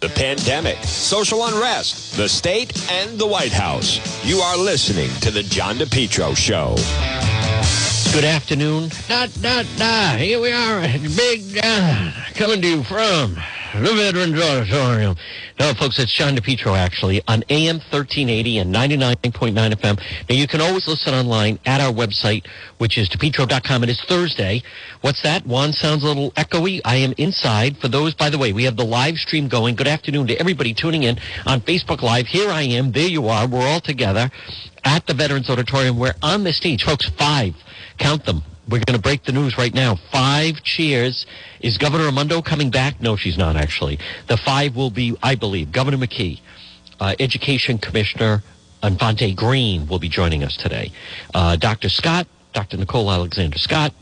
the pandemic, social unrest, the state, and the White House. You are listening to The John DePetro Show. Good afternoon. Not, not, nah. Here we are, Big John, coming to you from the Veterans Auditorium. No, folks, it's John DePetro, actually, on AM 1380 and 99.9 FM. Now, you can always listen online at our website, which is DePetro.com. It is Thursday. What's that? Juan sounds a little echoey. I am inside. For those, by the way, we have the live stream going. Good afternoon to everybody tuning in on Facebook Live. Here I am. There you are. We're all together at the Veterans Auditorium. We're on the stage. Folks, five. Count them. We're going to break the news right now. Five cheers. Is Governor Raimondo coming back? No, she's not actually. The five will be, I believe, Governor McKee, uh, Education Commissioner Infante Green will be joining us today. Uh, Dr. Scott, Dr. Nicole Alexander Scott,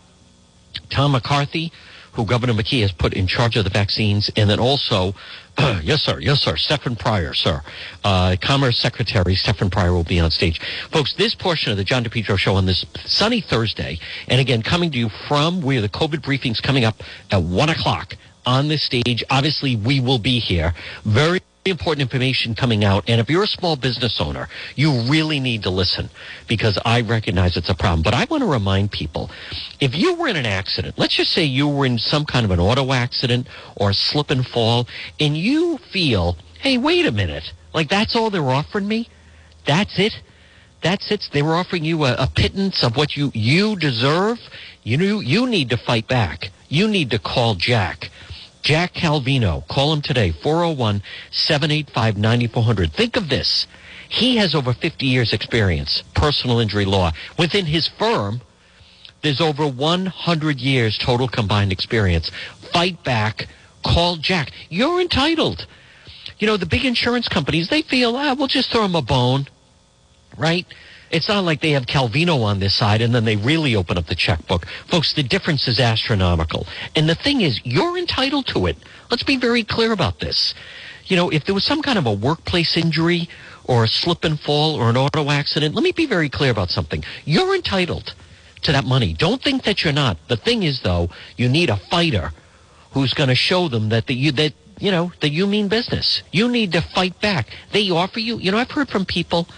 Tom McCarthy, who Governor McKee has put in charge of the vaccines, and then also, yes, sir, yes, sir, Stefan Pryor, sir, uh, Commerce Secretary Stefan Pryor will be on stage. Folks, this portion of the John DePetro show on this sunny Thursday, and again, coming to you from where the COVID briefing's coming up at one o'clock on this stage. Obviously, we will be here. Very important information coming out. And if you're a small business owner, you really need to listen because I recognize it's a problem. But I want to remind people if you were in an accident, let's just say you were in some kind of an auto accident or slip and fall, and you feel, hey, wait a minute, like that's all they're offering me? That's it? That's it. They were offering you a, a pittance of what you, you deserve. You, you need to fight back. You need to call Jack. Jack Calvino. Call him today, 401 785 9400. Think of this. He has over 50 years' experience, personal injury law. Within his firm, there's over 100 years total combined experience. Fight back. Call Jack. You're entitled. You know, the big insurance companies, they feel, ah, we'll just throw him a bone, right? It's not like they have Calvino on this side and then they really open up the checkbook. Folks, the difference is astronomical. And the thing is, you're entitled to it. Let's be very clear about this. You know, if there was some kind of a workplace injury or a slip and fall or an auto accident, let me be very clear about something. You're entitled to that money. Don't think that you're not. The thing is, though, you need a fighter who's going to show them that the, you, that, you know, that you mean business. You need to fight back. They offer you, you know, I've heard from people,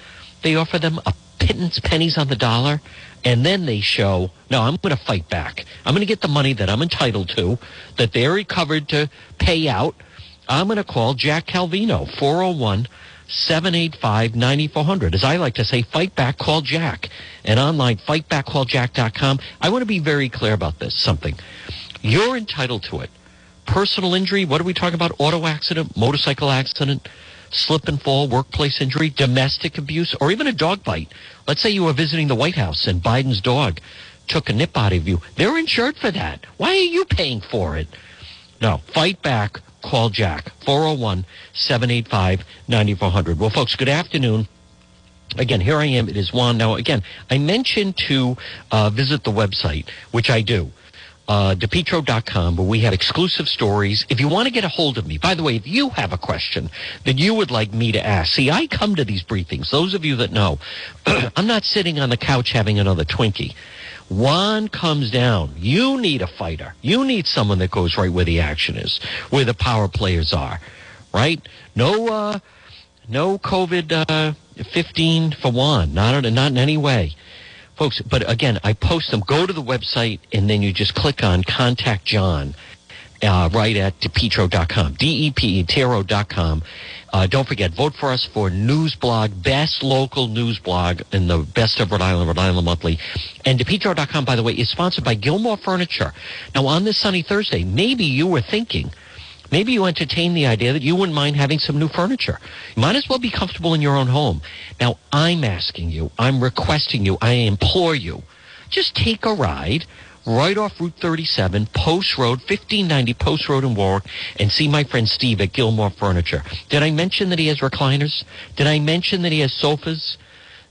they offer them a pittance pennies on the dollar and then they show no i'm going to fight back. I'm going to get the money that i'm entitled to that they're recovered to pay out. I'm going to call jack calvino 401 785 9400 as i like to say fight back call jack. And online fightbackcalljack.com i want to be very clear about this something. You're entitled to it. Personal injury what are we talking about? Auto accident motorcycle accident slip and fall, workplace injury, domestic abuse, or even a dog bite. Let's say you were visiting the White House and Biden's dog took a nip out of you. They're insured for that. Why are you paying for it? No, fight back. Call Jack. 401 785 9400. Well, folks, good afternoon. Again, here I am. It is Juan. Now, again, I mentioned to uh, visit the website, which I do uh, DePetro.com, where we have exclusive stories. If you want to get a hold of me, by the way, if you have a question that you would like me to ask, see, I come to these briefings. Those of you that know, I'm not sitting on the couch having another Twinkie. Juan comes down. You need a fighter. You need someone that goes right where the action is, where the power players are, right? No, uh, no COVID uh, 15 for Juan. Not, not in any way folks. But again, I post them. Go to the website and then you just click on contact John uh, right at depetro.com, D-E-P-E-T-R-O.com. Uh, don't forget, vote for us for News Blog, best local news blog in the best of Rhode Island, Rhode Island Monthly. And DePetro.com, by the way, is sponsored by Gilmore Furniture. Now, on this sunny Thursday, maybe you were thinking, maybe you entertain the idea that you wouldn't mind having some new furniture. You might as well be comfortable in your own home. Now, I'm asking you, I'm requesting you, I implore you, just take a ride right off Route 37, Post Road, 1590 Post Road in Warwick, and see my friend Steve at Gilmore Furniture. Did I mention that he has recliners? Did I mention that he has sofas?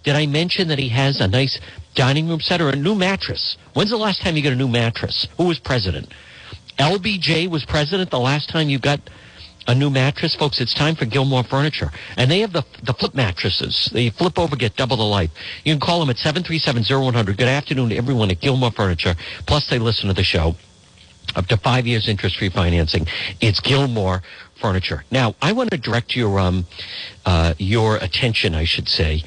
Did I mention that he has a nice dining room set or a new mattress? When's the last time you got a new mattress? Who was president? LBJ was president the last time you got a new mattress, folks. It's time for Gilmore Furniture, and they have the the flip mattresses. They flip over, get double the life. You can call them at seven three seven zero one hundred. Good afternoon to everyone at Gilmore Furniture. Plus, they listen to the show. Up to five years interest-free financing. It's Gilmore furniture. Now, I want to direct your um, uh, your attention, I should say,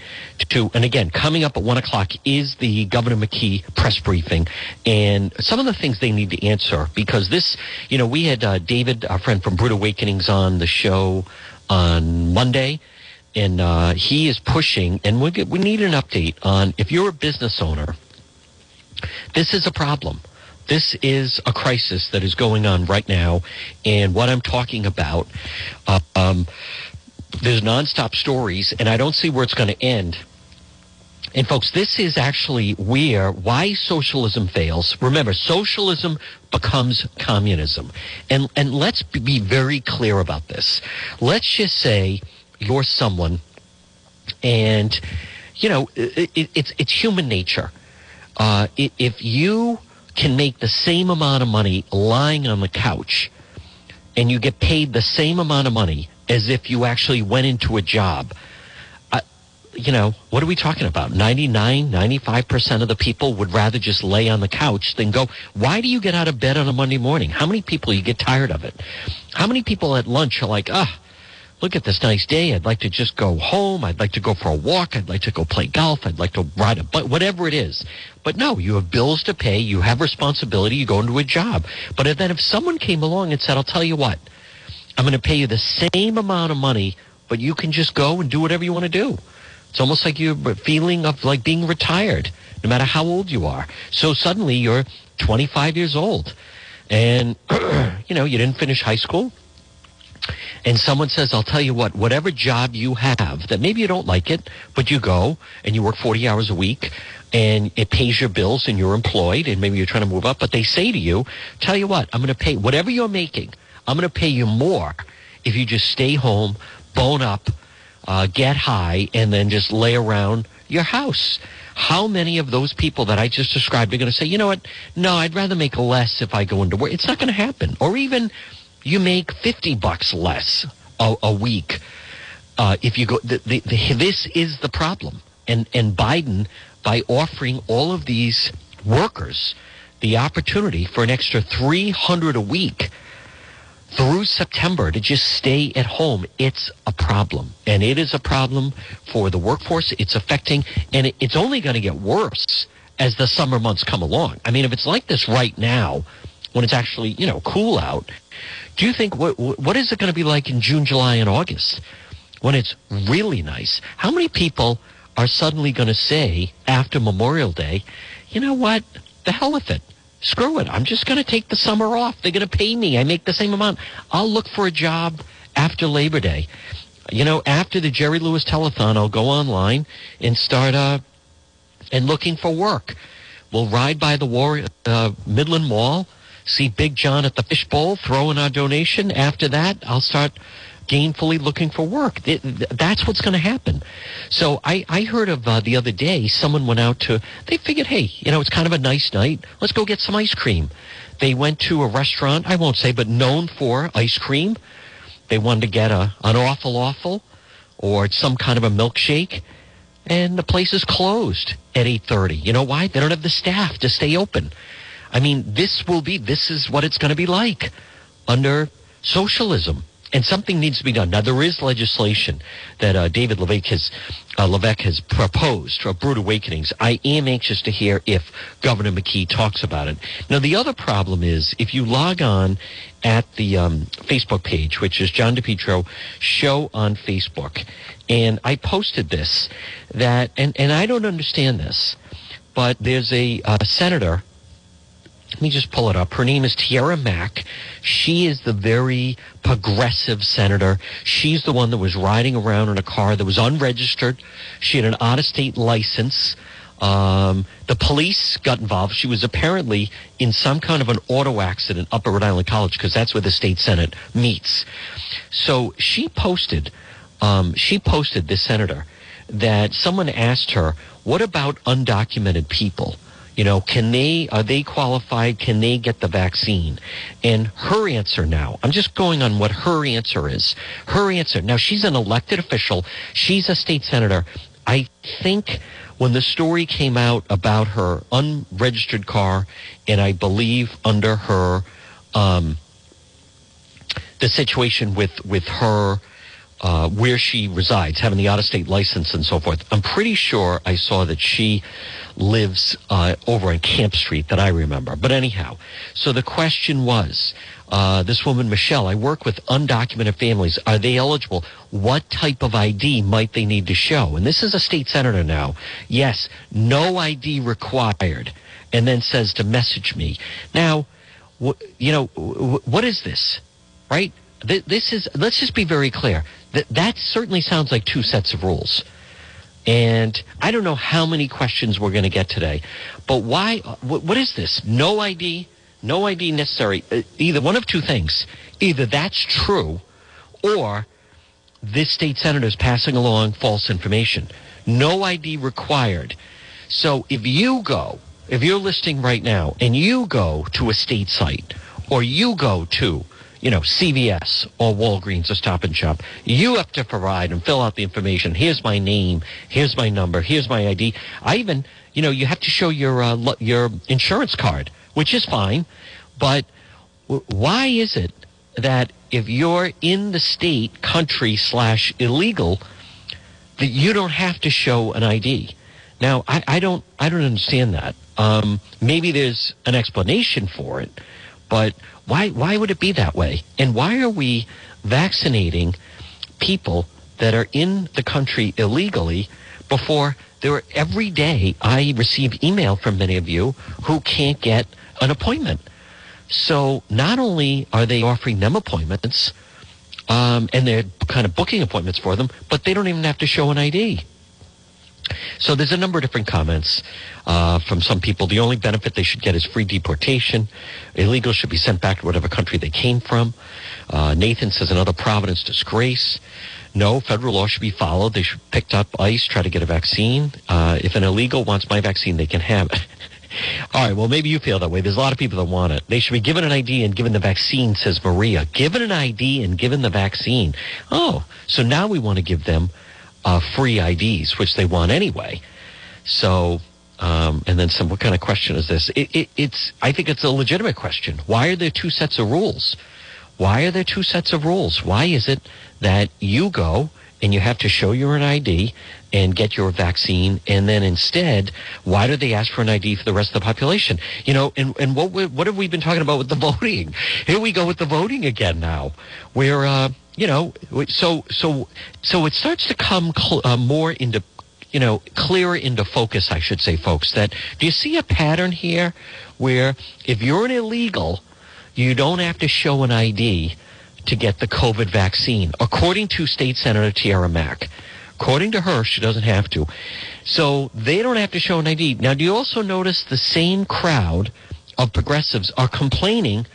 to and again, coming up at one o'clock is the Governor McKee press briefing, and some of the things they need to answer because this, you know, we had uh, David, our friend from Brewed Awakenings, on the show on Monday. And uh, he is pushing, and we, we need an update on if you're a business owner, this is a problem this is a crisis that is going on right now. And what I'm talking about, uh, um, there's nonstop stories, and I don't see where it's going to end. And folks, this is actually where why socialism fails. Remember, socialism becomes communism. And and let's be very clear about this. Let's just say you're someone and you know, it, it, it's it's human nature. Uh, if you can make the same amount of money lying on the couch and you get paid the same amount of money as if you actually went into a job. you know, what are we talking about? 99, 95% of the people would rather just lay on the couch than go. Why do you get out of bed on a Monday morning? How many people you get tired of it? How many people at lunch are like, ah, look at this nice day. I'd like to just go home. I'd like to go for a walk. I'd like to go play golf. I'd like to ride a bike, whatever it is. But no, you have bills to pay. You have responsibility. You go into a job. But then if someone came along and said, I'll tell you what, I'm going to pay you the same amount of money, but you can just go and do whatever you want to do. It's almost like you're feeling of like being retired, no matter how old you are. So suddenly you're 25 years old and, you know, you didn't finish high school and someone says, I'll tell you what, whatever job you have that maybe you don't like it, but you go and you work 40 hours a week and it pays your bills and you're employed and maybe you're trying to move up, but they say to you, tell you what, I'm going to pay whatever you're making. I'm going to pay you more if you just stay home, bone up, uh, get high, and then just lay around your house. How many of those people that I just described are going to say, you know what? No, I'd rather make less if I go into work. It's not going to happen. Or even you make 50 bucks less a, a week uh, if you go. The, the, the, this is the problem. And, and Biden, by offering all of these workers the opportunity for an extra 300 a week through September to just stay at home, it's a problem. And it is a problem for the workforce. It's affecting, and it's only going to get worse as the summer months come along. I mean, if it's like this right now, when it's actually, you know, cool out, do you think what what is it going to be like in June, July, and August when it's really nice? How many people are suddenly going to say after Memorial Day, you know what, the hell with it, screw it, I'm just going to take the summer off. They're going to pay me. I make the same amount. I'll look for a job after Labor Day. You know, after the Jerry Lewis telethon, I'll go online and start uh, and looking for work. We'll ride by the War uh, Midland Mall see Big John at the fishbowl, throw in our donation. After that, I'll start gainfully looking for work. That's what's going to happen. So I, I heard of uh, the other day, someone went out to, they figured, hey, you know, it's kind of a nice night. Let's go get some ice cream. They went to a restaurant, I won't say, but known for ice cream. They wanted to get a, an awful awful or some kind of a milkshake. And the place is closed at 8.30. You know why? They don't have the staff to stay open. I mean, this will be, this is what it's going to be like under socialism. And something needs to be done. Now, there is legislation that uh, David Levesque has, uh, Levesque has proposed for Brewed Awakenings. I am anxious to hear if Governor McKee talks about it. Now, the other problem is if you log on at the um, Facebook page, which is John DePetro Show on Facebook, and I posted this, that, and, and I don't understand this, but there's a uh, senator let me just pull it up. Her name is Tiara Mack. She is the very progressive senator. She's the one that was riding around in a car that was unregistered. She had an out of state license. Um, the police got involved. She was apparently in some kind of an auto accident up at Rhode Island College because that's where the state senate meets. So she posted, um, she posted this senator that someone asked her, "What about undocumented people?" You know, can they, are they qualified? Can they get the vaccine? And her answer now, I'm just going on what her answer is. Her answer, now she's an elected official. She's a state senator. I think when the story came out about her unregistered car and I believe under her, um, the situation with with her uh, where she resides, having the out of state license and so forth. I'm pretty sure I saw that she lives uh, over on Camp Street that I remember. But anyhow, so the question was uh, this woman, Michelle, I work with undocumented families. Are they eligible? What type of ID might they need to show? And this is a state senator now. Yes, no ID required. And then says to message me. Now, you know, what is this? Right? This is, let's just be very clear. That, that certainly sounds like two sets of rules. And I don't know how many questions we're going to get today, but why? What, what is this? No ID, no ID necessary. Uh, either one of two things. Either that's true, or this state senator is passing along false information. No ID required. So if you go, if you're listening right now, and you go to a state site, or you go to you know, CVS or Walgreens or Stop and Shop. You have to provide and fill out the information. Here's my name. Here's my number. Here's my ID. I even, you know, you have to show your uh, your insurance card, which is fine. But why is it that if you're in the state, country slash illegal, that you don't have to show an ID? Now, I, I don't, I don't understand that. Um, maybe there's an explanation for it, but why, why would it be that way? And why are we vaccinating people that are in the country illegally before there are, every day I receive email from many of you who can't get an appointment. So not only are they offering them appointments, um, and they're kind of booking appointments for them, but they don't even have to show an ID. So there's a number of different comments uh, from some people. The only benefit they should get is free deportation. Illegals should be sent back to whatever country they came from. Uh, Nathan says another Providence disgrace. No, federal law should be followed. They should pick up ICE, try to get a vaccine. Uh, if an illegal wants my vaccine, they can have it. All right, well, maybe you feel that way. There's a lot of people that want it. They should be given an ID and given the vaccine, says Maria. Given an ID and given the vaccine. Oh, so now we want to give them uh, free IDs, which they want anyway. So, um, and then some, what kind of question is this? It, it, it's, I think it's a legitimate question. Why are there two sets of rules? Why are there two sets of rules? Why is it that you go and you have to show your an ID and get your vaccine, and then instead, why do they ask for an ID for the rest of the population? You know, and, and what what have we been talking about with the voting? Here we go with the voting again now, where uh, you know, so so so it starts to come cl- uh, more into you know clearer into focus. I should say, folks. That do you see a pattern here where if you're an illegal, you don't have to show an ID to get the COVID vaccine, according to State Senator Tiara Mack. According to her, she doesn't have to. So they don't have to show an ID. Now, do you also notice the same crowd of progressives are complaining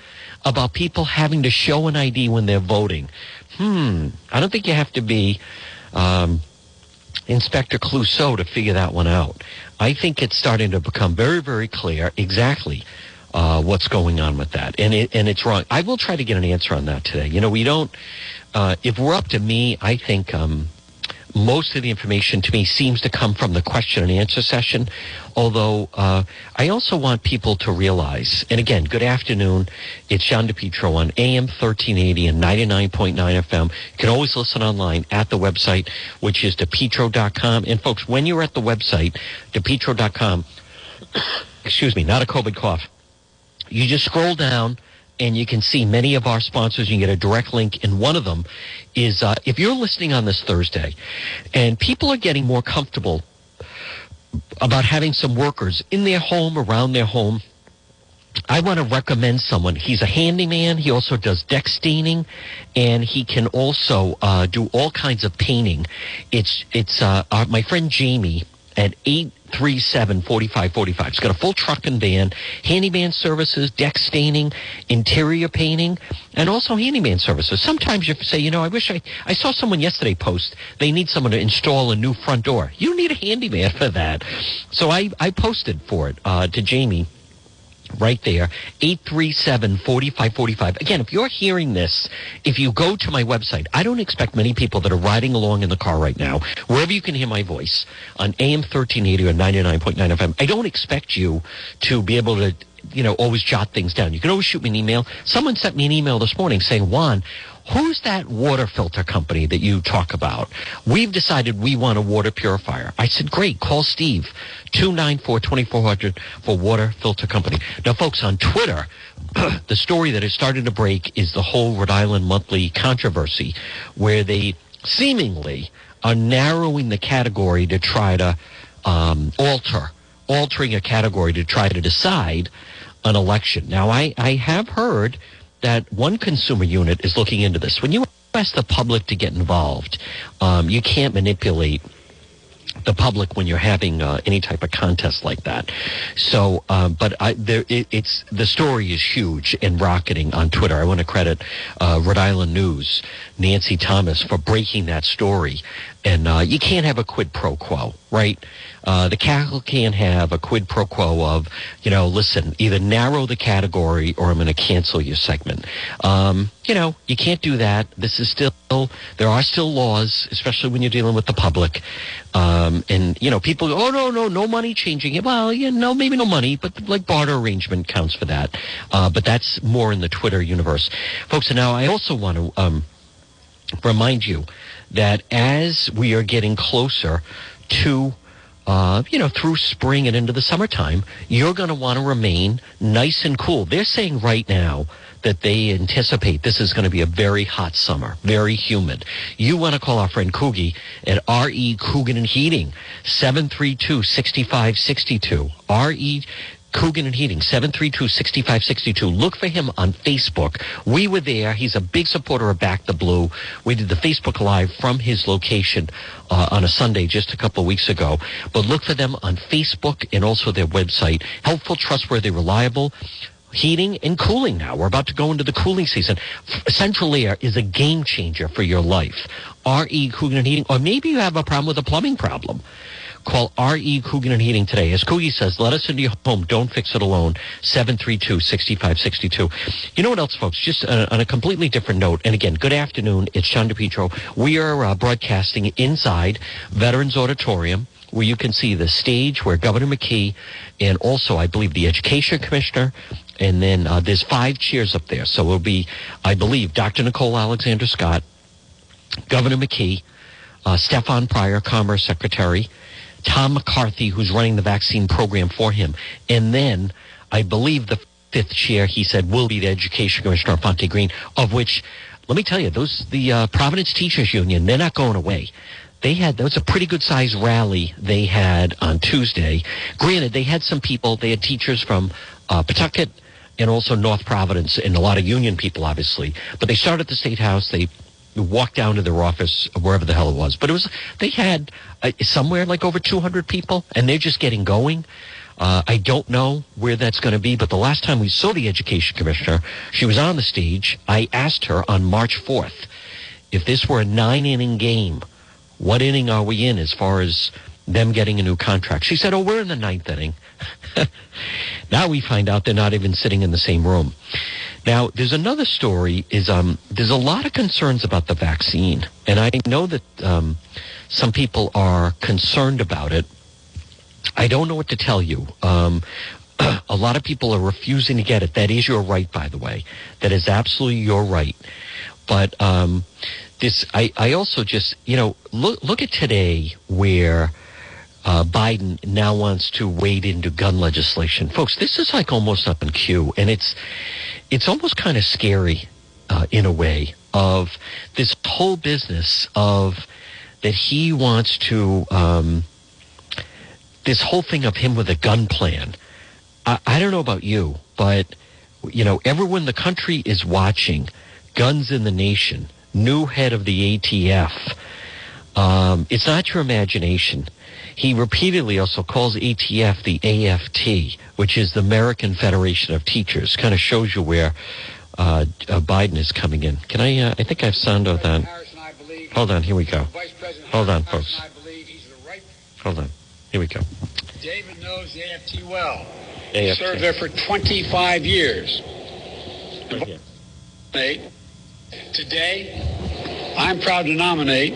about people having to show an ID when they're voting? Hmm, I don't think you have to be um, Inspector Clouseau to figure that one out. I think it's starting to become very, very clear exactly uh, what's going on with that, and it, and it's wrong. I will try to get an answer on that today. You know, we don't. Uh, if we're up to me, I think um, most of the information to me seems to come from the question and answer session. Although uh, I also want people to realize, and again, good afternoon. It's John DePetro on AM 1380 and 99.9 FM. You can always listen online at the website, which is depetro.com. And folks, when you're at the website, depetro.com, excuse me, not a COVID cough, you just scroll down and you can see many of our sponsors. You can get a direct link, and one of them is uh, if you're listening on this Thursday, and people are getting more comfortable about having some workers in their home, around their home. I want to recommend someone. He's a handyman. He also does deck staining, and he can also uh, do all kinds of painting. It's it's uh, our, my friend Jamie at 837 4545. It's got a full truck and van, handyman services, deck staining, interior painting, and also handyman services. Sometimes you say, you know, I wish I, I saw someone yesterday post they need someone to install a new front door. You need a handyman for that. So I, I posted for it uh, to Jamie right there 837-4545 again if you're hearing this if you go to my website i don't expect many people that are riding along in the car right now wherever you can hear my voice on am 1380 or 99.9 fm i don't expect you to be able to you know, always jot things down. You can always shoot me an email. Someone sent me an email this morning saying, Juan, who's that water filter company that you talk about? We've decided we want a water purifier. I said, great, call Steve, 294-2400 for water filter company. Now, folks, on Twitter, the story that is starting to break is the whole Rhode Island Monthly controversy where they seemingly are narrowing the category to try to um, alter, altering a category to try to decide an election. Now, I, I have heard that one consumer unit is looking into this. When you ask the public to get involved, um, you can't manipulate the public when you're having uh, any type of contest like that. So, um, but I, there, it, it's the story is huge and rocketing on Twitter. I want to credit uh, Rhode Island News, Nancy Thomas, for breaking that story. And uh, you can't have a quid pro quo, right? Uh, the cackle can't have a quid pro quo of, you know, listen, either narrow the category or I'm going to cancel your segment. Um, you know, you can't do that. This is still, there are still laws, especially when you're dealing with the public. Um, and, you know, people go, oh, no, no, no money changing it. Well, you know, maybe no money, but like barter arrangement counts for that. Uh, but that's more in the Twitter universe. Folks, and now I also want to um, remind you that as we are getting closer to uh, you know, through spring and into the summertime, you're going to want to remain nice and cool. They're saying right now that they anticipate this is going to be a very hot summer, very humid. You want to call our friend Coogie at R.E. Coogan and Heating, 732-6562. R.E. Coogan and Heating, 732-6562. Look for him on Facebook. We were there. He's a big supporter of Back the Blue. We did the Facebook Live from his location uh, on a Sunday just a couple weeks ago. But look for them on Facebook and also their website. Helpful, trustworthy, reliable heating and cooling now. We're about to go into the cooling season. Central Air is a game changer for your life. RE Coogan and Heating, or maybe you have a problem with a plumbing problem. Call R.E. Coogan and Heating today. As Coogie says, let us into your home. Don't fix it alone. 732-6562. You know what else, folks? Just on a completely different note. And again, good afternoon. It's John DePetro. We are uh, broadcasting inside Veterans Auditorium where you can see the stage where Governor McKee and also, I believe, the Education Commissioner and then uh, there's five chairs up there. So it'll be, I believe, Dr. Nicole Alexander Scott, Governor McKee, uh, Stefan Pryor, Commerce Secretary, Tom McCarthy, who's running the vaccine program for him. And then I believe the fifth chair, he said, will be the Education Commissioner, Fonte Green, of which, let me tell you, those, the uh, Providence Teachers Union, they're not going away. They had, that was a pretty good sized rally they had on Tuesday. Granted, they had some people, they had teachers from uh, Pawtucket and also North Providence and a lot of union people, obviously. But they started at the State House. They walk down to their office, wherever the hell it was. But it was they had uh, somewhere like over 200 people, and they're just getting going. Uh, I don't know where that's going to be, but the last time we saw the education commissioner, she was on the stage. I asked her on March 4th if this were a nine inning game, what inning are we in as far as them getting a new contract? She said, Oh, we're in the ninth inning. now we find out they're not even sitting in the same room. Now, there's another story. Is um, there's a lot of concerns about the vaccine, and I know that um, some people are concerned about it. I don't know what to tell you. Um, a lot of people are refusing to get it. That is your right, by the way. That is absolutely your right. But um, this, I, I also just, you know, look look at today where uh, Biden now wants to wade into gun legislation. Folks, this is like almost up in queue, and it's it's almost kind of scary uh, in a way of this whole business of that he wants to um, this whole thing of him with a gun plan. I, I don't know about you, but you know, everyone in the country is watching. Guns in the Nation, new head of the ATF. Um, it's not your imagination. He repeatedly also calls ATF the AFT, which is the American Federation of Teachers. Kind of shows you where uh, uh, Biden is coming in. Can I? Uh, I think I've sound of that. Hold on. Here we go. Hold on, folks. Hold on. Here we go. David knows the AFT well. He served there for 25 years. Today, I'm proud to nominate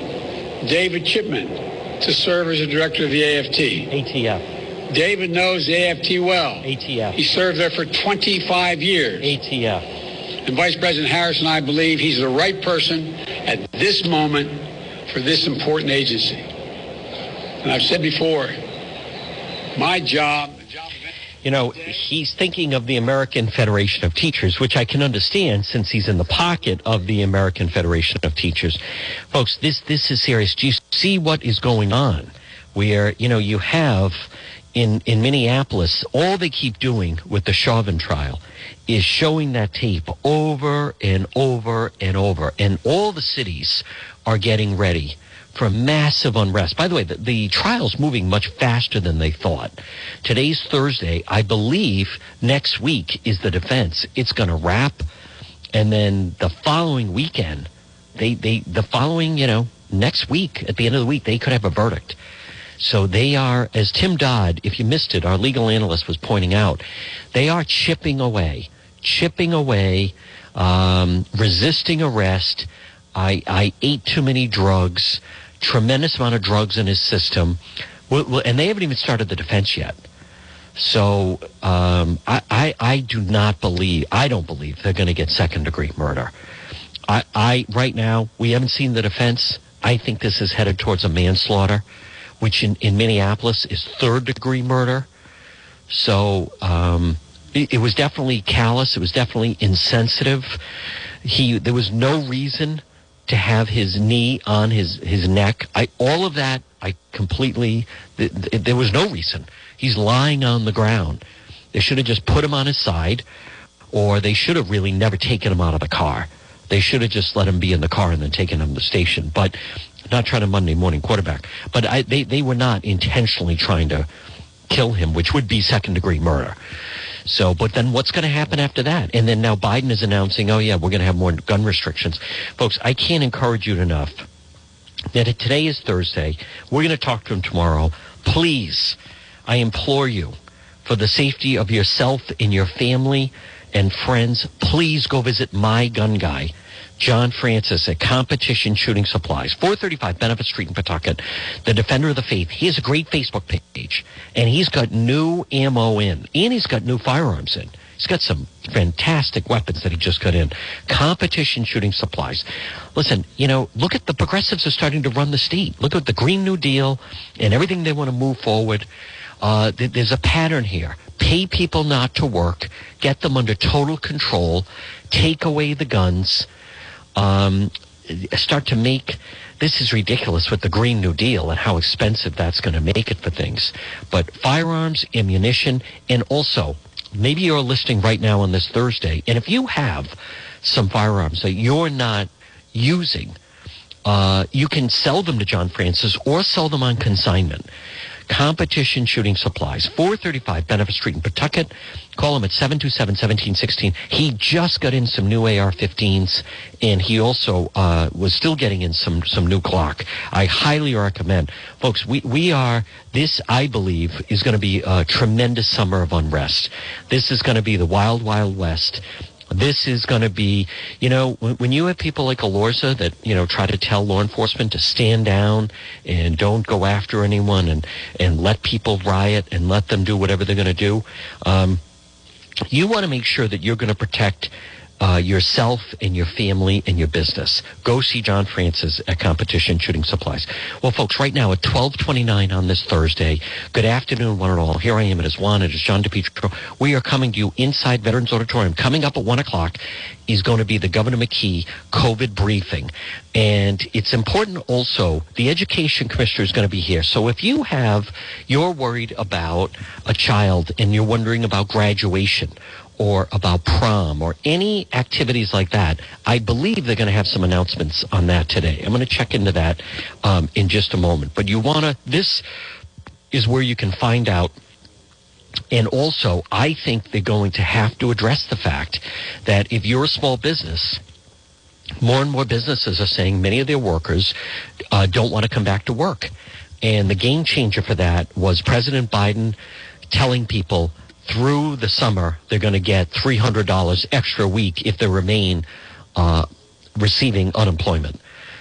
David Chipman to serve as a director of the AFT. ATF. David knows the AFT well. ATF. He served there for 25 years. ATF. And Vice President Harris and I believe he's the right person at this moment for this important agency. And I've said before, my job you know, he's thinking of the American Federation of Teachers, which I can understand since he's in the pocket of the American Federation of Teachers. Folks, this this is serious. See what is going on? Where you know you have in in Minneapolis, all they keep doing with the Chauvin trial is showing that tape over and over and over, and all the cities are getting ready for massive unrest. By the way, the, the trial's moving much faster than they thought. Today's Thursday. I believe next week is the defense. It's going to wrap, and then the following weekend, they they the following you know next week at the end of the week they could have a verdict. So they are, as Tim Dodd, if you missed it, our legal analyst was pointing out, they are chipping away, chipping away, um, resisting arrest. I, I ate too many drugs tremendous amount of drugs in his system, and they haven't even started the defense yet. So um, I, I, I do not believe I don't believe they're going to get second degree murder. I, I right now we haven't seen the defense. I think this is headed towards a manslaughter, which in, in Minneapolis is third degree murder. So um, it, it was definitely callous. It was definitely insensitive. He there was no reason to have his knee on his, his neck. I, all of that, I completely, th- th- there was no reason. He's lying on the ground. They should have just put him on his side, or they should have really never taken him out of the car. They should have just let him be in the car and then taken him to the station. But not trying to Monday morning quarterback. But I, they, they were not intentionally trying to kill him, which would be second degree murder. So, but then what's going to happen after that? And then now Biden is announcing, oh yeah, we're going to have more gun restrictions. Folks, I can't encourage you enough that today is Thursday. We're going to talk to him tomorrow. Please, I implore you, for the safety of yourself and your family and friends, please go visit my gun guy John Francis at Competition Shooting Supplies, 435 Benefit Street in Pawtucket, the Defender of the Faith. He has a great Facebook page, and he's got new ammo in, and he's got new firearms in. He's got some fantastic weapons that he just got in. Competition shooting supplies. Listen, you know, look at the progressives are starting to run the state. Look at the Green New Deal and everything they want to move forward. Uh, th- there's a pattern here. Pay people not to work, get them under total control, take away the guns, um, start to make this is ridiculous with the Green New Deal and how expensive that's going to make it for things. But firearms, ammunition, and also maybe you're listening right now on this Thursday, and if you have some firearms that you're not using, uh, you can sell them to John Francis or sell them on consignment. Competition Shooting Supplies, 435 Benefit Street in Pawtucket. Call him at 727-1716. He just got in some new AR-15s, and he also uh, was still getting in some, some new Glock. I highly recommend. Folks, we, we are, this, I believe, is going to be a tremendous summer of unrest. This is going to be the wild, wild west this is going to be, you know, when, you have people like Elorza that, you know, try to tell law enforcement to stand down and don't go after anyone and, and let people riot and let them do whatever they're going to do, um, you want to make sure that you're going to protect uh, yourself and your family and your business. Go see John Francis at Competition Shooting Supplies. Well, folks, right now at 1229 on this Thursday, good afternoon, one and all. Here I am. It is Juan. It is John DePetro. We are coming to you inside Veterans Auditorium. Coming up at 1 o'clock is going to be the Governor McKee COVID briefing. And it's important also, the Education Commissioner is going to be here. So if you have, you're worried about a child and you're wondering about graduation or about prom or any activities like that, I believe they're going to have some announcements on that today. I'm going to check into that um, in just a moment. But you want to, this is where you can find out. And also, I think they're going to have to address the fact that if you're a small business, more and more businesses are saying many of their workers uh, don't want to come back to work. And the game changer for that was President Biden telling people through the summer, they're going to get $300 extra a week if they remain uh, receiving unemployment.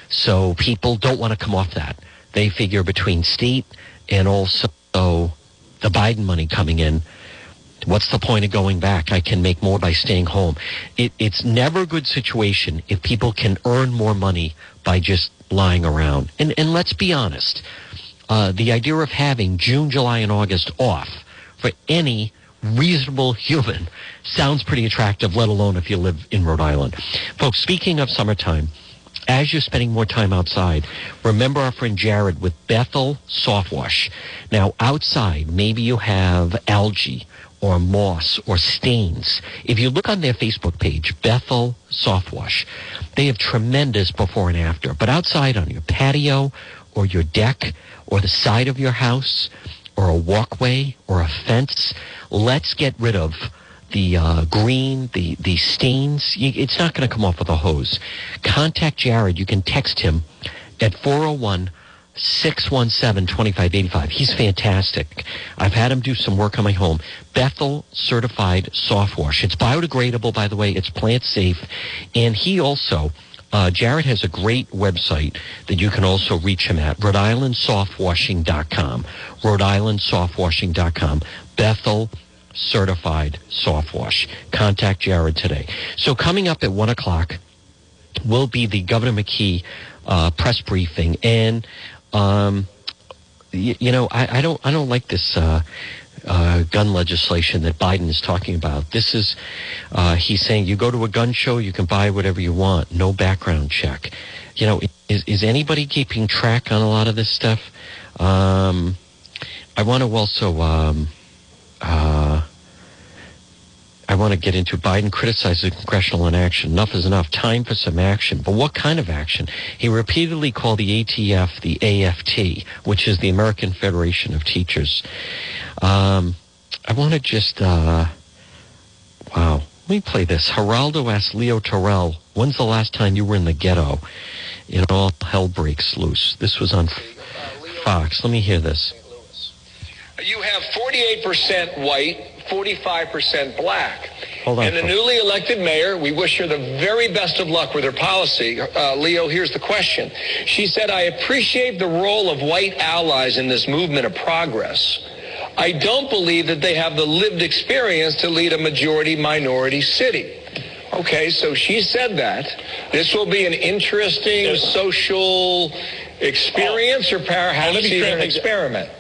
So people don't want to come off that. They figure between state and also the Biden money coming in. What's the point of going back? I can make more by staying home. It, it's never a good situation if people can earn more money by just lying around. And, and let's be honest, uh, the idea of having June, July, and August off for any reasonable human sounds pretty attractive, let alone if you live in Rhode Island. Folks, speaking of summertime, as you're spending more time outside, remember our friend Jared with Bethel Soft Wash. Now, outside, maybe you have algae or moss or stains. If you look on their Facebook page, Bethel Soft Wash, they have tremendous before and after. But outside on your patio or your deck or the side of your house or a walkway or a fence, let's get rid of the uh, green, the, the stains. It's not going to come off with a hose. Contact Jared. You can text him at 401 617 2585. He's fantastic. I've had him do some work on my home. Bethel certified soft wash. It's biodegradable, by the way. It's plant safe. And he also, uh, Jared has a great website that you can also reach him at, Rhode Island Softwashing.com. Rhode Island Softwashing.com. Bethel certified soft wash. Contact Jared today. So coming up at one o'clock will be the Governor McKee uh, press briefing, and um, you, you know I, I, don't I don't like this. Uh, uh, gun legislation that Biden is talking about. This is, uh, he's saying you go to a gun show, you can buy whatever you want, no background check. You know, is, is anybody keeping track on a lot of this stuff? Um, I want to also, um, uh, I want to get into Biden criticizes congressional inaction. Enough is enough. Time for some action. But what kind of action? He repeatedly called the ATF the AFT, which is the American Federation of Teachers. Um, I want to just, uh, wow. Let me play this. Geraldo asked Leo Terrell, when's the last time you were in the ghetto? It all hell breaks loose. This was on Fox. Let me hear this. You have 48% white, 45% black. Hold on, and the folks. newly elected mayor, we wish her the very best of luck with her policy. Uh, Leo, here's the question. She said, I appreciate the role of white allies in this movement of progress. I don't believe that they have the lived experience to lead a majority minority city. Okay, so she said that. This will be an interesting social experience or perhaps let me even an experiment.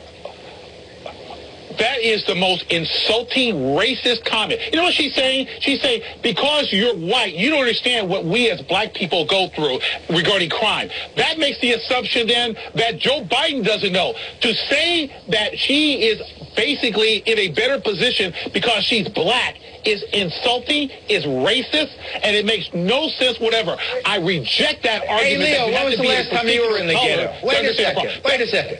That is the most insulting, racist comment. You know what she's saying? She's saying, because you're white, you don't understand what we as black people go through regarding crime. That makes the assumption then that Joe Biden doesn't know. To say that she is basically in a better position because she's black is insulting, is racist, and it makes no sense whatever. I reject that argument. that Leo, when was the last time you were in the ghetto? Wait a second. Wait a second.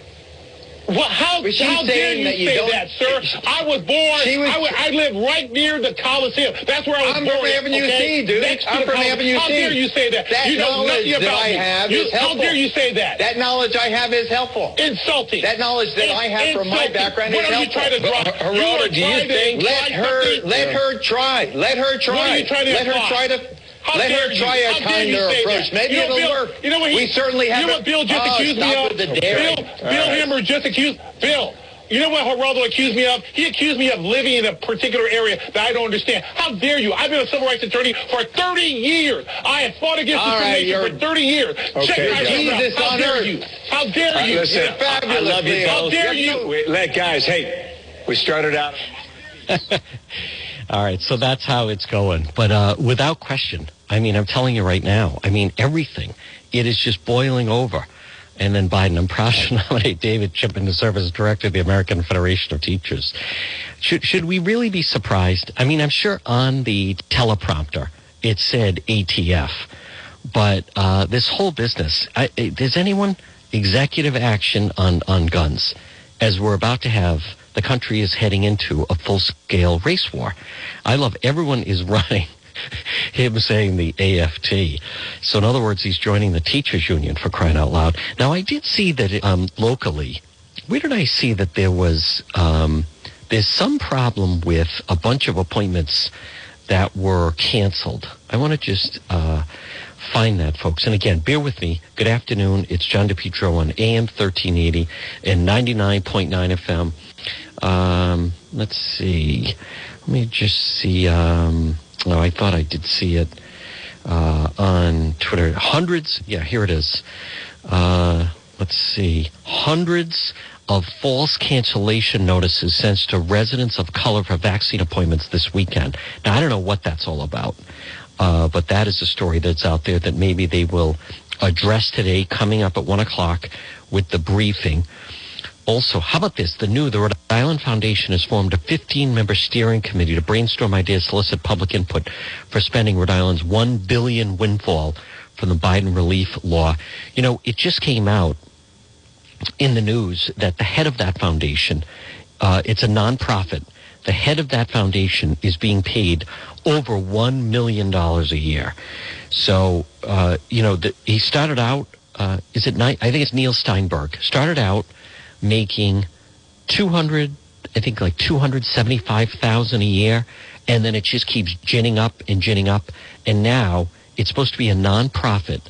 Well, how, Was she how dare you that you say don't- that, sir? I was born. She was- I, wa- I live right near the Coliseum. That's where I was I'm born. from Avenue okay? C, dude. Next to I'm the from Coliseum. Avenue How C. dare you say that? That you know knowledge nothing that about I me. have you, is How helpful. dare you say that? That knowledge I have is helpful. Insulting. That knowledge that I have from my Insulting. background what is are you trying to drop? But, Geraldo, you are do you trying to think let her let her try? Let her try. What are you trying to let her try to How let dare her you? try a How dare you kinder approach. that? Maybe you know, it'll Bill, work. You know what? He, we certainly You know what Bill just oh, accused me of? the daring. Bill, All Bill right. Hammer just accused Bill. You know what Geraldo accused me of? He accused me of living in a particular area that I don't understand. How dare you? I've been a civil rights attorney for 30 years. I have fought against All right, discrimination you're- for 30 years. Check Okay, my Jesus. How on dare earth. you? How dare Uh, you? listen, Yeah. fabulous, I love you, Leo. How dare you? Wait, let guys. Hey, we started out. All right, so that's how it's going. But uh, without question, I mean, I'm telling you right now, I mean, everything, it is just boiling over. And then Biden, I'm proud to nominate David Chipman to serve as director of the American Federation of Teachers. Should, should we really be surprised? I mean, I'm sure on the teleprompter it said ATF, but uh, this whole business, I, does anyone executive action on, on guns as we're about to have the country is heading into a full scale race war. I love everyone is running him saying the AFT. So in other words, he's joining the teachers union for crying out loud. Now I did see that um, locally. Where did I see that there was um, there's some problem with a bunch of appointments that were canceled. I want to just uh, find that, folks. And again, bear with me. Good afternoon. It's John DePetro on AM 1380 and 99.9 FM. Um, let's see. Let me just see. Um, oh, I thought I did see it uh, on Twitter. Hundreds. Yeah, here it is. Uh, let's see. Hundreds of false cancellation notices sent to residents of color for vaccine appointments this weekend. Now, I don't know what that's all about, uh, but that is a story that's out there that maybe they will address today, coming up at one o'clock with the briefing. Also, how about this? The new, the Rhode Island Foundation has formed a 15 member steering committee to brainstorm ideas, solicit public input for spending Rhode Island's 1 billion windfall from the Biden relief law. You know, it just came out in the news that the head of that foundation, uh, it's a nonprofit, the head of that foundation is being paid over $1 million a year. So, uh, you know, the, he started out, uh, is it, I think it's Neil Steinberg, started out making 200, I think like 275,000 a year. And then it just keeps ginning up and ginning up. And now it's supposed to be a nonprofit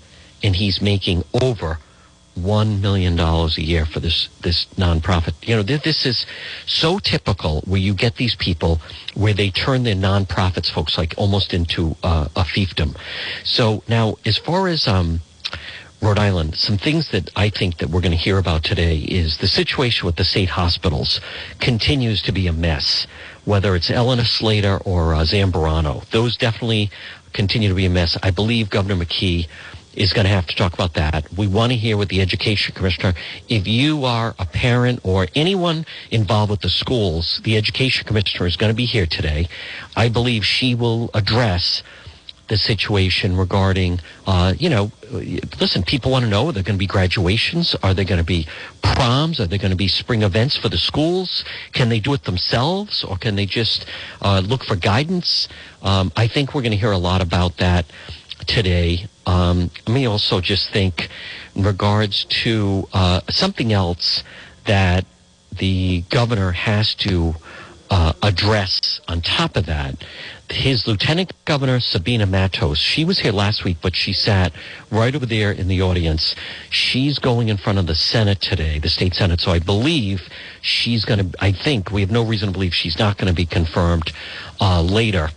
and he's making over one million dollars a year for this this nonprofit. You know, this is so typical where you get these people where they turn their nonprofits, folks, like almost into uh, a fiefdom. So now, as far as um, Rhode Island, some things that I think that we're going to hear about today is the situation with the state hospitals continues to be a mess. Whether it's Eleanor Slater or uh, Zambarano, those definitely continue to be a mess. I believe Governor McKee is going to have to talk about that. We want to hear what the education commissioner, if you are a parent or anyone involved with the schools, the education commissioner is going to be here today. I believe she will address the situation regarding, uh, you know, listen, people want to know, are there going to be graduations? Are there going to be proms? Are there going to be spring events for the schools? Can they do it themselves or can they just uh, look for guidance? Um, I think we're going to hear a lot about that today. Um, let me also just think in regards to uh, something else that the governor has to uh, address on top of that. His Lieutenant Governor Sabina Matos, she was here last week, but she sat right over there in the audience. She's going in front of the Senate today, the state Senate. So I believe she's going to, I think we have no reason to believe she's not going to be confirmed uh, later.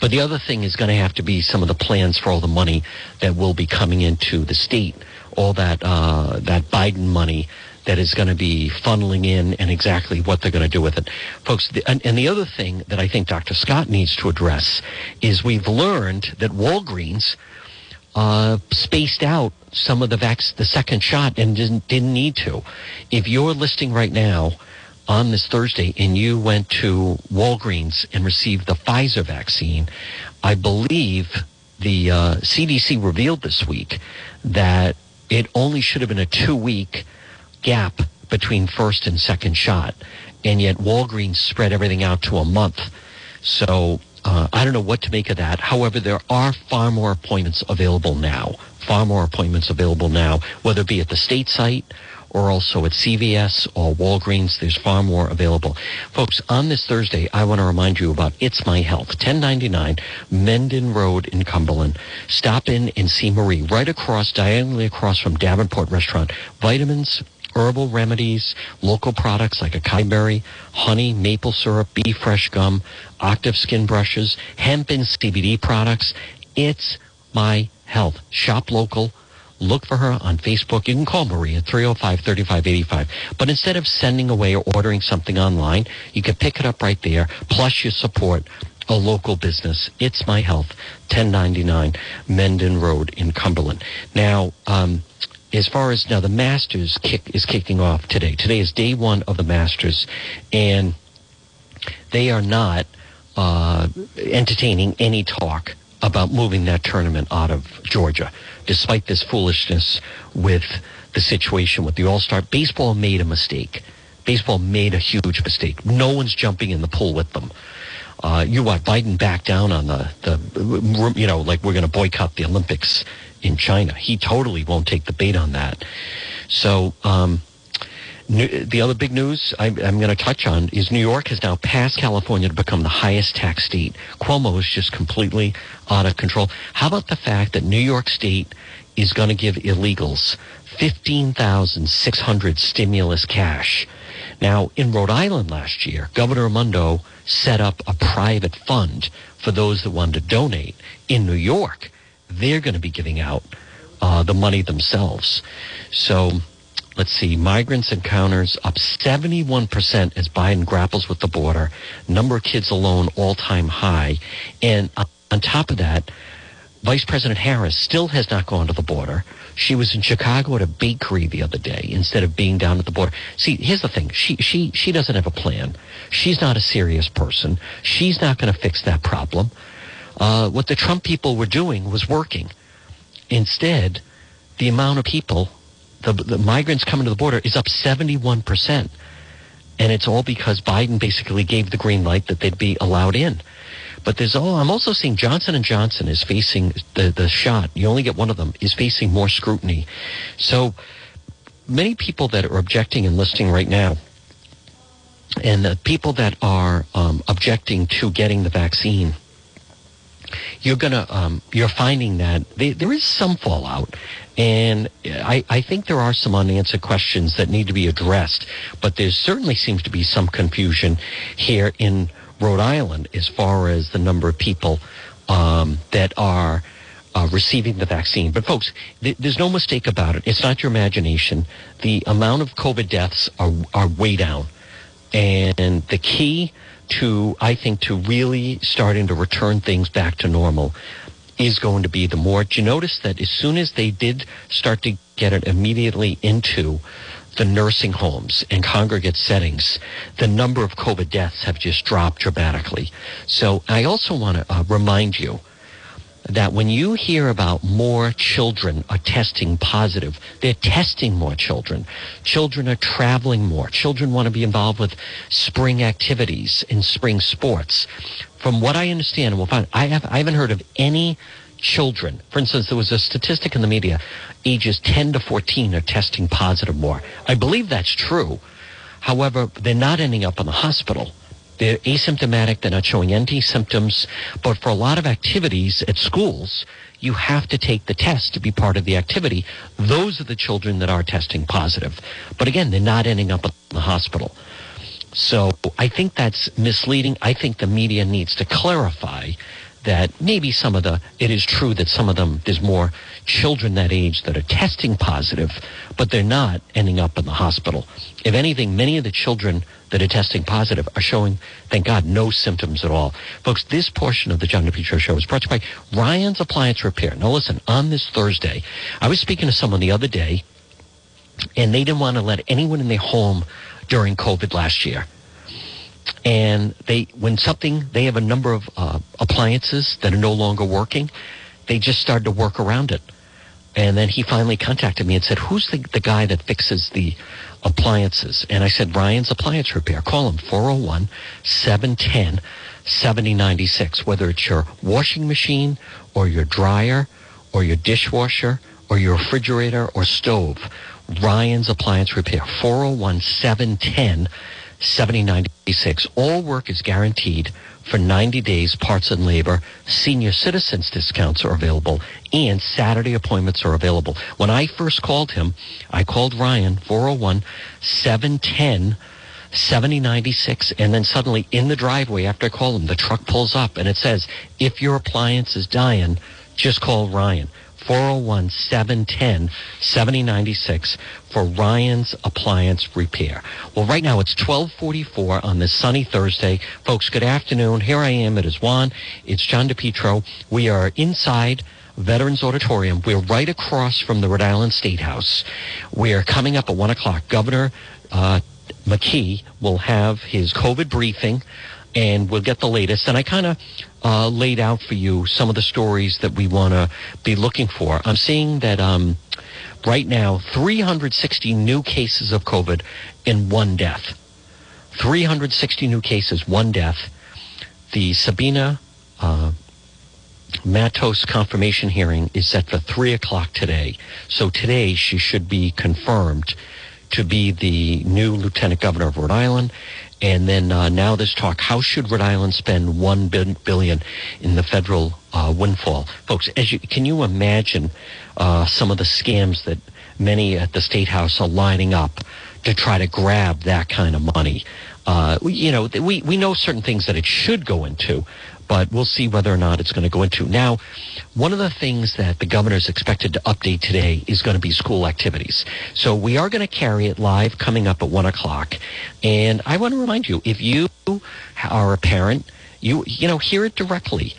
But the other thing is going to have to be some of the plans for all the money that will be coming into the state, all that uh, that Biden money that is going to be funneling in, and exactly what they're going to do with it, folks. The, and, and the other thing that I think Dr. Scott needs to address is we've learned that Walgreens uh, spaced out some of the vac- the second shot and didn't didn't need to. If you're listing right now on this Thursday and you went to Walgreens and received the Pfizer vaccine, I believe the uh, CDC revealed this week that it only should have been a two week gap between first and second shot. And yet Walgreens spread everything out to a month. So uh, I don't know what to make of that. However, there are far more appointments available now. Far more appointments available now, whether it be at the state site or also at CVS or Walgreens. There's far more available. Folks, on this Thursday, I want to remind you about It's My Health, 1099 Mendon Road in Cumberland. Stop in and see Marie right across, diagonally across from Davenport Restaurant. Vitamins, herbal remedies, local products like acai berry, honey, maple syrup, bee fresh gum, octave skin brushes, hemp and CBD products. It's my health. Shop local. Look for her on Facebook. You can call Marie at 305-3585. But instead of sending away or ordering something online, you can pick it up right there. Plus you support a local business. It's My Health, 1099 Mendon Road in Cumberland. Now, um, as far as now the Masters kick is kicking off today. Today is day one of the Masters, and they are not uh, entertaining any talk about moving that tournament out of Georgia, despite this foolishness with the situation with the All Star. Baseball made a mistake. Baseball made a huge mistake. No one's jumping in the pool with them. Uh, you want Biden back down on the, the, you know, like we're going to boycott the Olympics in China. He totally won't take the bait on that. So, um, the other big news I, am going to touch on is New York has now passed California to become the highest tax state. Cuomo is just completely out of control. How about the fact that New York State is going to give illegals 15,600 stimulus cash? Now, in Rhode Island last year, Governor Raimondo set up a private fund for those that wanted to donate. In New York, they're going to be giving out uh, the money themselves. So let's see, migrants encounters up 71% as Biden grapples with the border. Number of kids alone all time high. And on top of that, Vice President Harris still has not gone to the border. She was in Chicago at a bakery the other day instead of being down at the border. See, here's the thing. She, she, she doesn't have a plan. She's not a serious person. She's not going to fix that problem. Uh, what the Trump people were doing was working. Instead, the amount of people, the, the migrants coming to the border is up 71%. And it's all because Biden basically gave the green light that they'd be allowed in. But there's all, I'm also seeing Johnson and Johnson is facing the, the shot. You only get one of them is facing more scrutiny. So many people that are objecting and listening right now, and the people that are um, objecting to getting the vaccine, you're gonna um, you're finding that they, there is some fallout, and I, I think there are some unanswered questions that need to be addressed. But there certainly seems to be some confusion here in Rhode Island as far as the number of people um, that are uh, receiving the vaccine. But folks, th- there's no mistake about it. It's not your imagination. The amount of COVID deaths are are way down, and the key to I think to really starting to return things back to normal is going to be the more. You notice that as soon as they did start to get it immediately into the nursing homes and congregate settings, the number of COVID deaths have just dropped dramatically. So I also want to uh, remind you that when you hear about more children are testing positive, they're testing more children. Children are traveling more. Children want to be involved with spring activities and spring sports. From what I understand, we'll find I have I haven't heard of any children. For instance, there was a statistic in the media, ages 10 to 14 are testing positive more. I believe that's true. However, they're not ending up in the hospital. They're asymptomatic, they're not showing any symptoms. But for a lot of activities at schools, you have to take the test to be part of the activity. Those are the children that are testing positive. But again, they're not ending up in the hospital. So I think that's misleading. I think the media needs to clarify that maybe some of the, it is true that some of them, there's more children that age that are testing positive, but they're not ending up in the hospital. If anything, many of the children that are testing positive are showing, thank God, no symptoms at all. Folks, this portion of the John DePetro show is brought to you by Ryan's Appliance Repair. Now listen, on this Thursday, I was speaking to someone the other day, and they didn't want to let anyone in their home during COVID last year and they when something they have a number of uh, appliances that are no longer working they just started to work around it. And then he finally contacted me and said who's the, the guy that fixes the appliances? And i said ryan's appliance repair. Call him 401 710 7096 whether it's your washing machine or your dryer or your dishwasher or your refrigerator or stove. Ryan's appliance repair 401 710 7096. All work is guaranteed for 90 days, parts and labor. Senior citizens discounts are available and Saturday appointments are available. When I first called him, I called Ryan 401 710 7096 and then suddenly in the driveway after I call him, the truck pulls up and it says, if your appliance is dying, just call Ryan. 401 710 7096 for Ryan's Appliance Repair. Well, right now it's 1244 on this sunny Thursday. Folks, good afternoon. Here I am. It is Juan. It's John DePetro. We are inside Veterans Auditorium. We're right across from the Rhode Island State House. We're coming up at 1 o'clock. Governor uh, McKee will have his COVID briefing and we'll get the latest. And I kind of uh, laid out for you some of the stories that we want to be looking for. I'm seeing that um, right now 360 new cases of COVID in one death. 360 new cases, one death. The Sabina uh, Matos confirmation hearing is set for 3 o'clock today. So today she should be confirmed to be the new lieutenant governor of Rhode Island. And then uh, now this talk: how should Rhode Island spend one billion in the federal uh, windfall, folks? As you can you imagine uh, some of the scams that many at the state house are lining up to try to grab that kind of money. Uh, you know, we, we know certain things that it should go into, but we'll see whether or not it's going to go into. Now, one of the things that the governor is expected to update today is going to be school activities. So we are going to carry it live coming up at one o'clock. And I want to remind you, if you are a parent, you, you know, hear it directly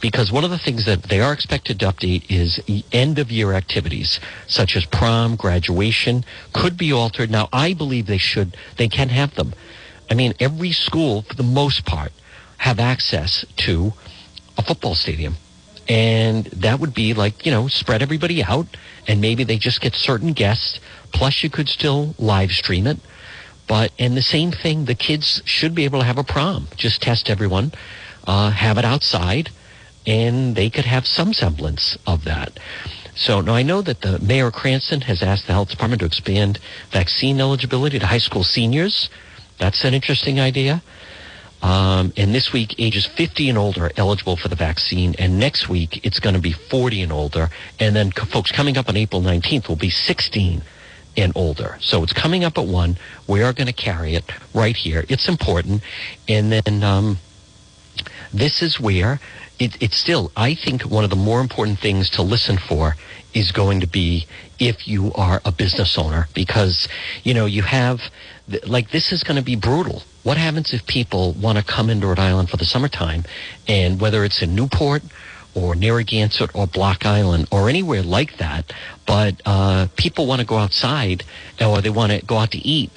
because one of the things that they are expected to update is end of year activities such as prom, graduation could be altered. Now, I believe they should, they can have them. I mean, every school, for the most part, have access to a football stadium. And that would be like, you know, spread everybody out and maybe they just get certain guests. Plus, you could still live stream it. But, and the same thing, the kids should be able to have a prom. Just test everyone, uh, have it outside and they could have some semblance of that. So now I know that the Mayor Cranston has asked the health department to expand vaccine eligibility to high school seniors. That's an interesting idea. Um, and this week, ages 50 and older are eligible for the vaccine. And next week, it's going to be 40 and older. And then folks coming up on April 19th will be 16 and older. So it's coming up at one. We are going to carry it right here. It's important. And then um, this is where it, it's still, I think, one of the more important things to listen for is going to be if you are a business owner because, you know, you have, like, this is going to be brutal. What happens if people want to come into Rhode Island for the summertime and whether it's in Newport or Narragansett or Block Island or anywhere like that, but uh, people want to go outside or they want to go out to eat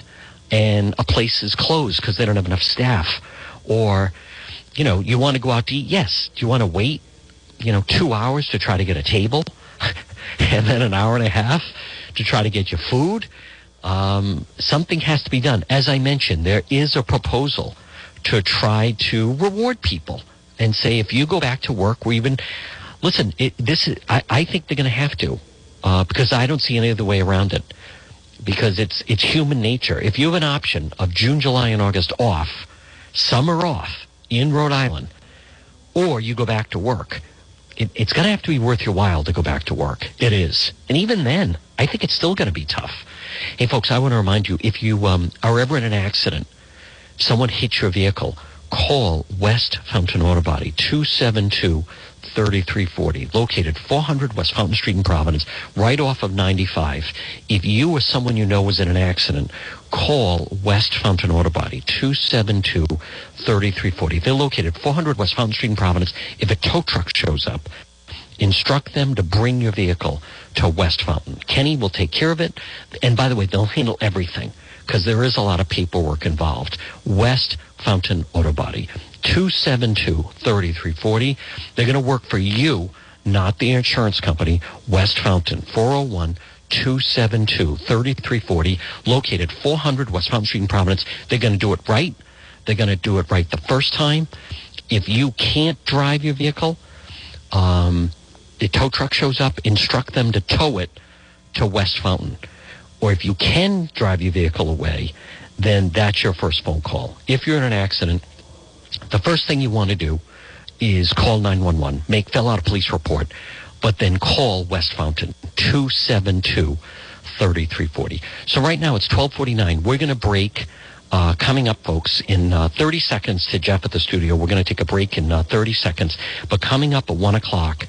and a place is closed because they don't have enough staff or you know, you want to go out to eat? Yes. Do you want to wait, you know, two hours to try to get a table and then an hour and a half to try to get your food? Um, something has to be done. As I mentioned, there is a proposal to try to reward people and say, if you go back to work or even, listen, it, this is, I, I think they're going to have to, uh, because I don't see any other way around it. Because it's, it's human nature. If you have an option of June, July, and August off, summer off, in Rhode Island, or you go back to work, it, it's going to have to be worth your while to go back to work. It is. And even then, I think it's still going to be tough. Hey, folks, I want to remind you if you um, are ever in an accident, someone hits your vehicle, call West Fountain Auto Body 272 3340, located 400 West Fountain Street in Providence, right off of 95. If you or someone you know was in an accident, call West Fountain Auto Body, 272-3340. They're located 400 West Fountain Street in Providence. If a tow truck shows up, instruct them to bring your vehicle to West Fountain. Kenny will take care of it. And by the way, they'll handle everything because there is a lot of paperwork involved. West Fountain Auto Body, 272-3340. They're going to work for you, not the insurance company. West Fountain, 401 272 3340, located 400 West Fountain Street in Providence. They're going to do it right. They're going to do it right the first time. If you can't drive your vehicle, um, the tow truck shows up, instruct them to tow it to West Fountain. Or if you can drive your vehicle away, then that's your first phone call. If you're in an accident, the first thing you want to do is call 911, make fill out a police report, but then call West Fountain 272 3340. So right now it's 1249. We're going to break. Uh, coming up, folks, in uh, 30 seconds to Jeff at the studio. We're going to take a break in uh, 30 seconds. But coming up at 1 o'clock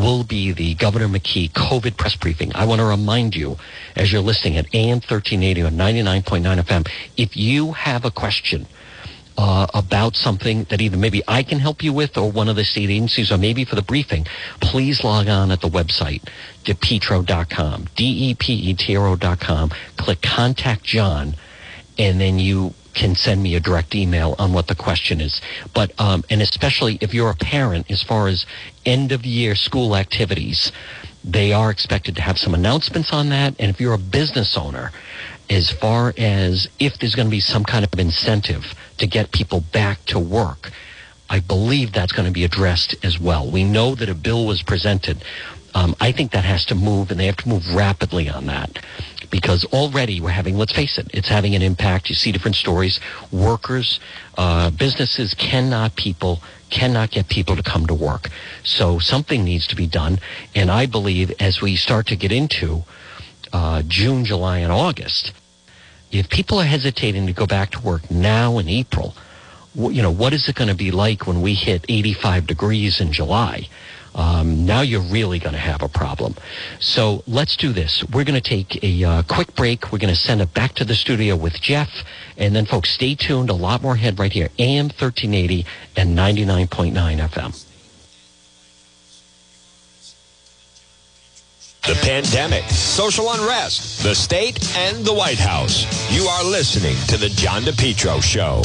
will be the Governor McKee COVID press briefing. I want to remind you, as you're listening at AM 1380 on 99.9 FM, if you have a question, uh, about something that either maybe I can help you with or one of the state agencies or maybe for the briefing, please log on at the website, depetro.com, D-E-P-E-T-R-O.com, click contact John, and then you can send me a direct email on what the question is. But, um, and especially if you're a parent, as far as end of year school activities, they are expected to have some announcements on that. And if you're a business owner, as far as if there's going to be some kind of incentive to get people back to work, I believe that's going to be addressed as well. We know that a bill was presented. Um, I think that has to move, and they have to move rapidly on that because already we're having, let's face it, it's having an impact. You see different stories. Workers, uh, businesses cannot people cannot get people to come to work. So something needs to be done. And I believe as we start to get into uh, June, July, and August, if people are hesitating to go back to work now in April, you know, what is it going to be like when we hit 85 degrees in July? Um, now you're really going to have a problem. So let's do this. We're going to take a uh, quick break. We're going to send it back to the studio with Jeff. And then, folks, stay tuned. A lot more ahead right here. AM 1380 and 99.9 FM. The pandemic, social unrest, the state, and the White House. You are listening to The John DePetro Show.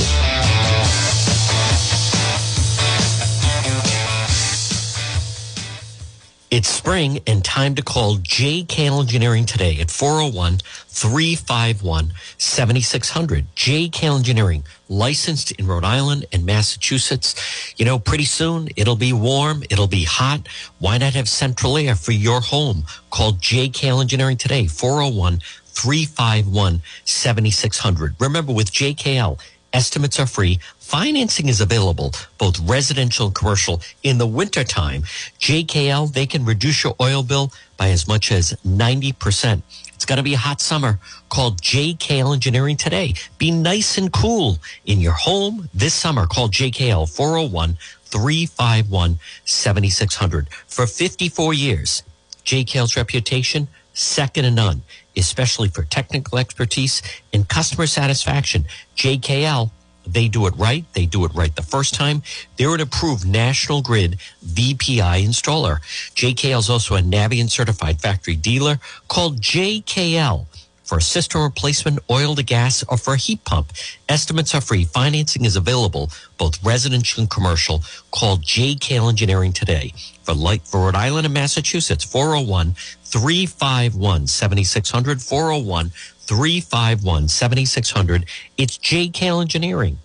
It's spring and time to call JKL Engineering today at 401 351 7600. JKL Engineering, licensed in Rhode Island and Massachusetts. You know, pretty soon it'll be warm, it'll be hot. Why not have central air for your home? Call JK Engineering today, 401 351 7600. Remember, with JKL, estimates are free Financing is available, both residential and commercial. In the wintertime, JKL, they can reduce your oil bill by as much as 90%. It's going to be a hot summer. Call JKL Engineering today. Be nice and cool in your home this summer. Call JKL 401 351 7600. For 54 years, JKL's reputation, second to none, especially for technical expertise and customer satisfaction. JKL they do it right. They do it right the first time. They're an approved National Grid VPI installer. JKL is also a Navien certified factory dealer called JKL for a system replacement, oil to gas, or for a heat pump. Estimates are free. Financing is available, both residential and commercial. Call JKL Engineering today. For light for Rhode Island and Massachusetts, 401 351 7600 401 351 7600. It's JKL Engineering.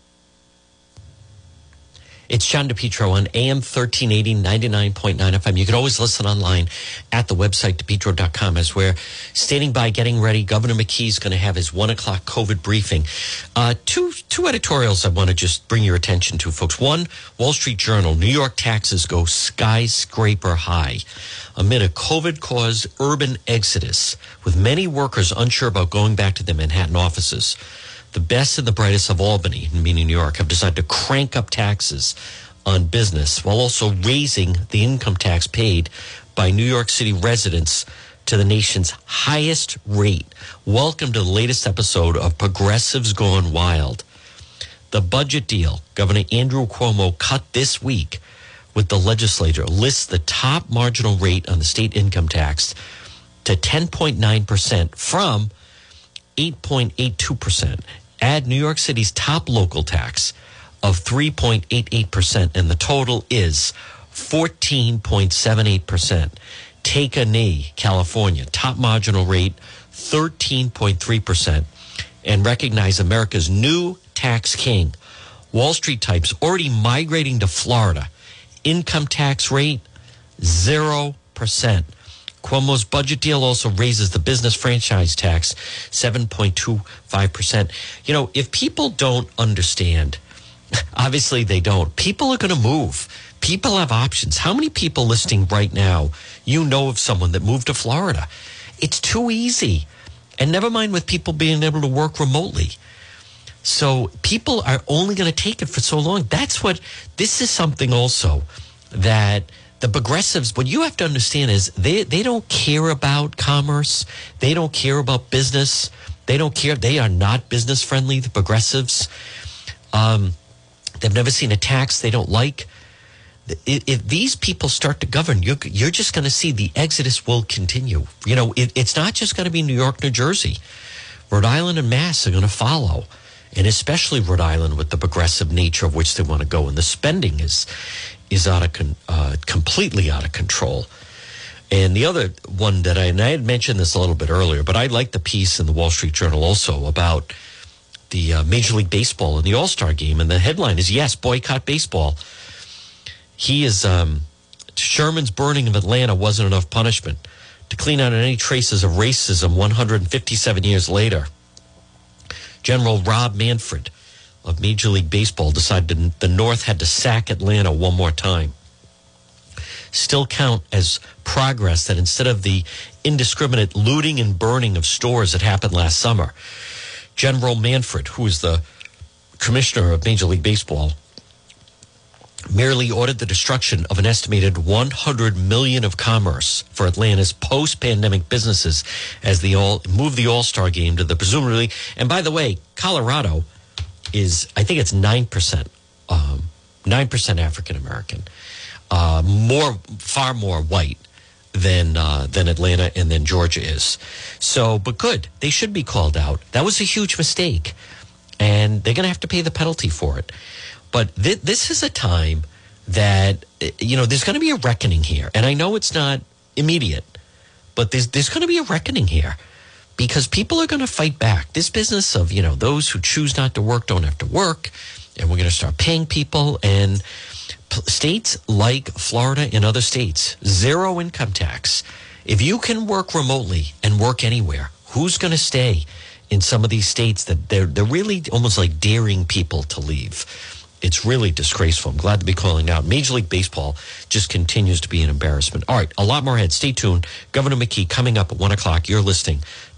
It's John DePetro on AM 1380, 99.9 FM. You can always listen online at the website, depetro.com, as we're standing by, getting ready. Governor McKee is going to have his one o'clock COVID briefing. Uh, two, two editorials I want to just bring your attention to, folks. One, Wall Street Journal, New York taxes go skyscraper high amid a COVID caused urban exodus, with many workers unsure about going back to their Manhattan offices the best and the brightest of Albany, meaning New York, have decided to crank up taxes on business while also raising the income tax paid by New York City residents to the nation's highest rate. Welcome to the latest episode of Progressives Gone Wild. The budget deal Governor Andrew Cuomo cut this week with the legislature lists the top marginal rate on the state income tax to 10.9% from 8.82%. Add New York City's top local tax of 3.88%, and the total is 14.78%. Take a knee, California, top marginal rate 13.3%, and recognize America's new tax king. Wall Street types already migrating to Florida. Income tax rate 0%. Cuomo's budget deal also raises the business franchise tax 7.25%. You know, if people don't understand, obviously they don't, people are going to move. People have options. How many people listening right now, you know of someone that moved to Florida? It's too easy. And never mind with people being able to work remotely. So people are only going to take it for so long. That's what this is something also that the progressives, what you have to understand is they, they don't care about commerce. They don't care about business. They don't care. They are not business friendly, the progressives. Um, they've never seen a tax they don't like. If, these people start to govern, you're, you're just going to see the exodus will continue. You know, it, it's not just going to be New York, New Jersey. Rhode Island and Mass are going to follow and especially Rhode Island with the progressive nature of which they want to go. And the spending is is out of con, uh, completely out of control. And the other one that I and I had mentioned this a little bit earlier, but I like the piece in the Wall Street Journal also about the uh, Major League Baseball and the All Star Game, and the headline is yes, boycott baseball. He is um, Sherman's burning of Atlanta wasn't enough punishment to clean out any traces of racism 157 years later. General Rob Manfred of Major League Baseball decided the North had to sack Atlanta one more time. Still count as progress that instead of the indiscriminate looting and burning of stores that happened last summer, General Manfred, who is the commissioner of Major League Baseball, merely ordered the destruction of an estimated 100 million of commerce for Atlanta's post-pandemic businesses as the all move the All-Star game to the presumably. And by the way, Colorado is I think it's nine percent, um, nine percent African American, uh, more far more white than uh, than Atlanta and then Georgia is. So, but good, they should be called out. That was a huge mistake, and they're going to have to pay the penalty for it. But th- this is a time that you know there's going to be a reckoning here, and I know it's not immediate, but there's there's going to be a reckoning here because people are going to fight back. This business of you know those who choose not to work don't have to work, and we're going to start paying people and states like Florida and other states zero income tax. If you can work remotely and work anywhere, who's going to stay in some of these states that they're they're really almost like daring people to leave? it's really disgraceful. I'm glad to be calling out. Major League Baseball just continues to be an embarrassment. All right, a lot more ahead. Stay tuned. Governor McKee coming up at one o'clock. You're listening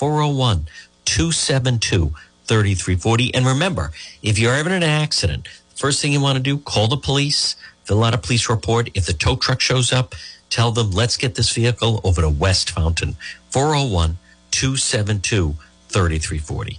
401 272 3340. And remember, if you're ever in an accident, first thing you want to do, call the police, fill out a police report. If the tow truck shows up, tell them, let's get this vehicle over to West Fountain, 401 272 3340.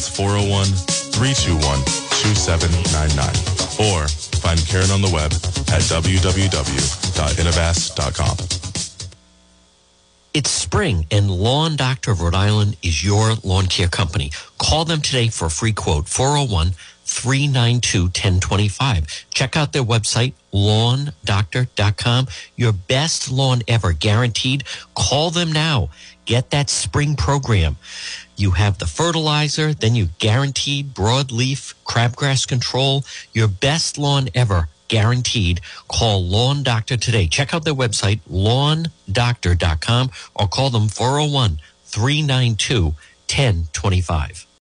That's 401 321 2799. Or find Karen on the web at www.innovast.com. It's spring, and Lawn Doctor of Rhode Island is your lawn care company. Call them today for a free quote 401 392 1025. Check out their website, lawndoctor.com. Your best lawn ever, guaranteed. Call them now. Get that spring program. You have the fertilizer, then you guaranteed broadleaf crabgrass control. Your best lawn ever, guaranteed. Call Lawn Doctor today. Check out their website, lawndoctor.com, or call them 401 392 1025.